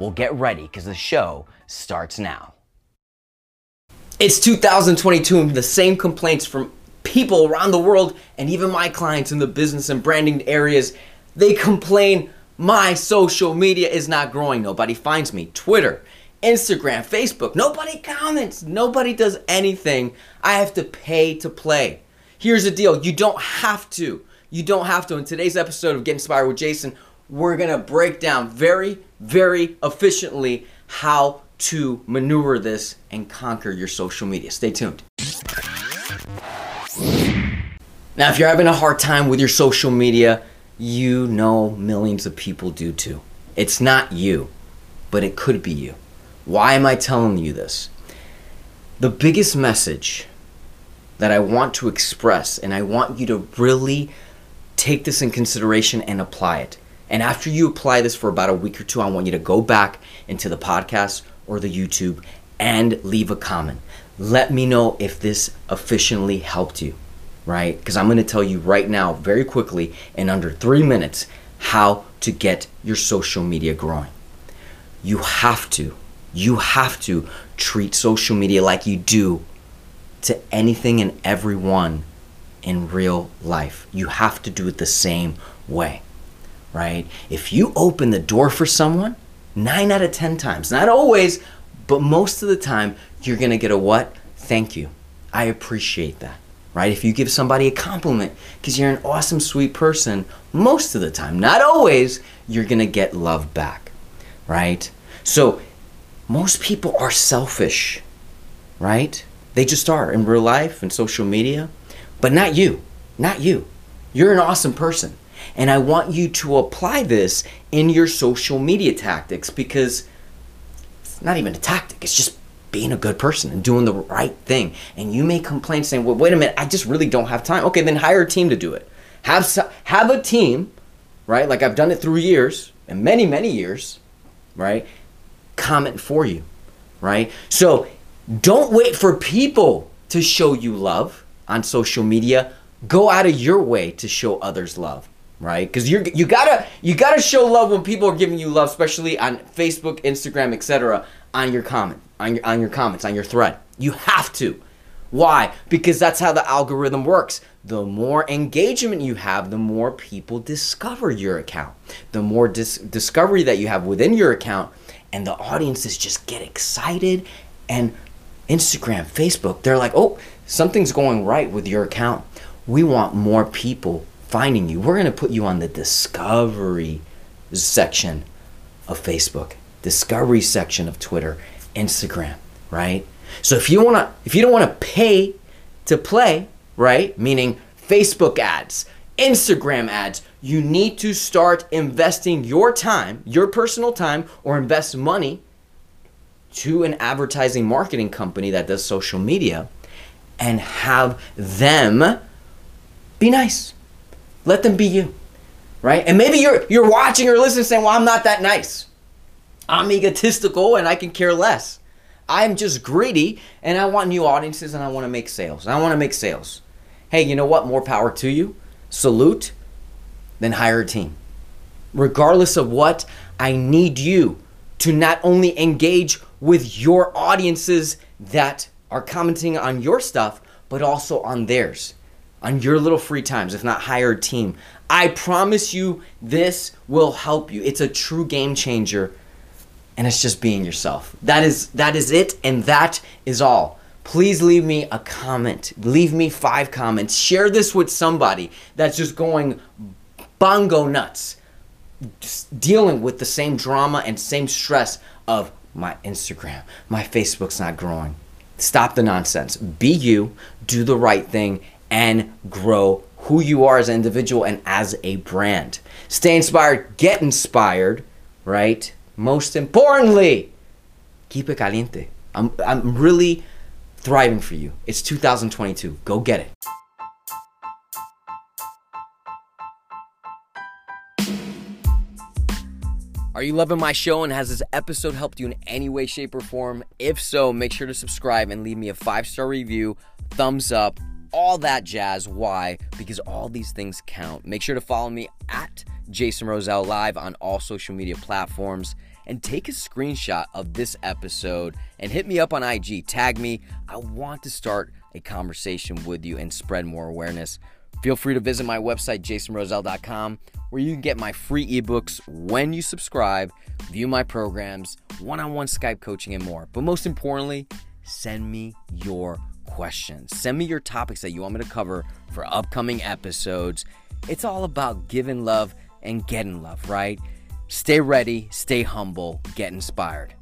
Well, get ready because the show starts now. It's 2022 and the same complaints from people around the world and even my clients in the business and branding areas, they complain my social media is not growing. Nobody finds me. Twitter, Instagram, Facebook, nobody comments. Nobody does anything. I have to pay to play. Here's the deal you don't have to. You don't have to. In today's episode of Get Inspired with Jason, we're going to break down very, very efficiently how to maneuver this and conquer your social media. Stay tuned. Now, if you're having a hard time with your social media, you know millions of people do too. It's not you, but it could be you. Why am I telling you this? The biggest message that I want to express, and I want you to really take this in consideration and apply it. And after you apply this for about a week or two, I want you to go back into the podcast or the YouTube and leave a comment. Let me know if this efficiently helped you right? Because I'm going to tell you right now, very quickly, in under three minutes, how to get your social media growing. You have to, you have to treat social media like you do to anything and everyone in real life. You have to do it the same way, right? If you open the door for someone, nine out of 10 times, not always, but most of the time, you're to get a what? Thank you. I appreciate that right? If you give somebody a compliment because you're an awesome, sweet person, most of the time, not always, you're gonna get love back, right? So, most people are selfish, right? They just are in real life and social media, but not you, not you. You're an awesome person. And I want you to apply this in your social media tactics because it's not even a tactic, it's just being a good person and doing the right thing. And you may complain saying, well, wait a minute, I just really don't have time. Okay, then hire a team to do it. Have, have a team, right? Like I've done it through years and many, many years, right? Comment for you, right? So don't wait for people to show you love on social media. Go out of your way to show others love right because you're you gotta you gotta show love when people are giving you love especially on facebook instagram etc on your comment on your, on your comments, on your thread. You have to. Why? Because that's how the algorithm works. The more engagement you have, the more people discover your account. The more dis- discovery that you have within your account, and the audiences just get excited. And Instagram, Facebook, they're like, oh, something's going right with your account. We want more people finding you. We're going to put you on the discovery section of Facebook, discovery section of Twitter, Instagram, right? So if you want to if you don't want to pay to play, right? Meaning Facebook ads, Instagram ads, you need to start investing your time, your personal time or invest money to an advertising marketing company that does social media and have them be nice. Let them be you. Right? And maybe you're you're watching or listening saying, "Well, I'm not that nice." I'm egotistical and I can care less. I'm just greedy and I want new audiences and I want to make sales. I want to make sales. Hey, you know what? More power to you. Salute. Then hire a team. Regardless of what, I need you to not only engage with your audiences that are commenting on your stuff, but also on theirs, on your little free times, if not hire a team. I promise you this will help you. It's a true game changer and it's just being yourself. That is that is it and that is all. Please leave me a comment. Leave me 5 comments. Share this with somebody that's just going bongo nuts dealing with the same drama and same stress of my Instagram, my Facebook's not growing. Stop the nonsense. Be you, do the right thing, and grow who you are as an individual and as a brand. Stay inspired, get inspired, right? Most importantly, keep it caliente. I'm, I'm really thriving for you. It's 2022. Go get it. Are you loving my show and has this episode helped you in any way, shape, or form? If so, make sure to subscribe and leave me a five star review, thumbs up, all that jazz. Why? Because all these things count. Make sure to follow me at Jason Rosell Live on all social media platforms and take a screenshot of this episode and hit me up on IG. Tag me. I want to start a conversation with you and spread more awareness. Feel free to visit my website, jasonrosell.com, where you can get my free ebooks when you subscribe, view my programs, one on one Skype coaching, and more. But most importantly, send me your questions. Send me your topics that you want me to cover for upcoming episodes. It's all about giving love and getting love, right? Stay ready, stay humble, get inspired.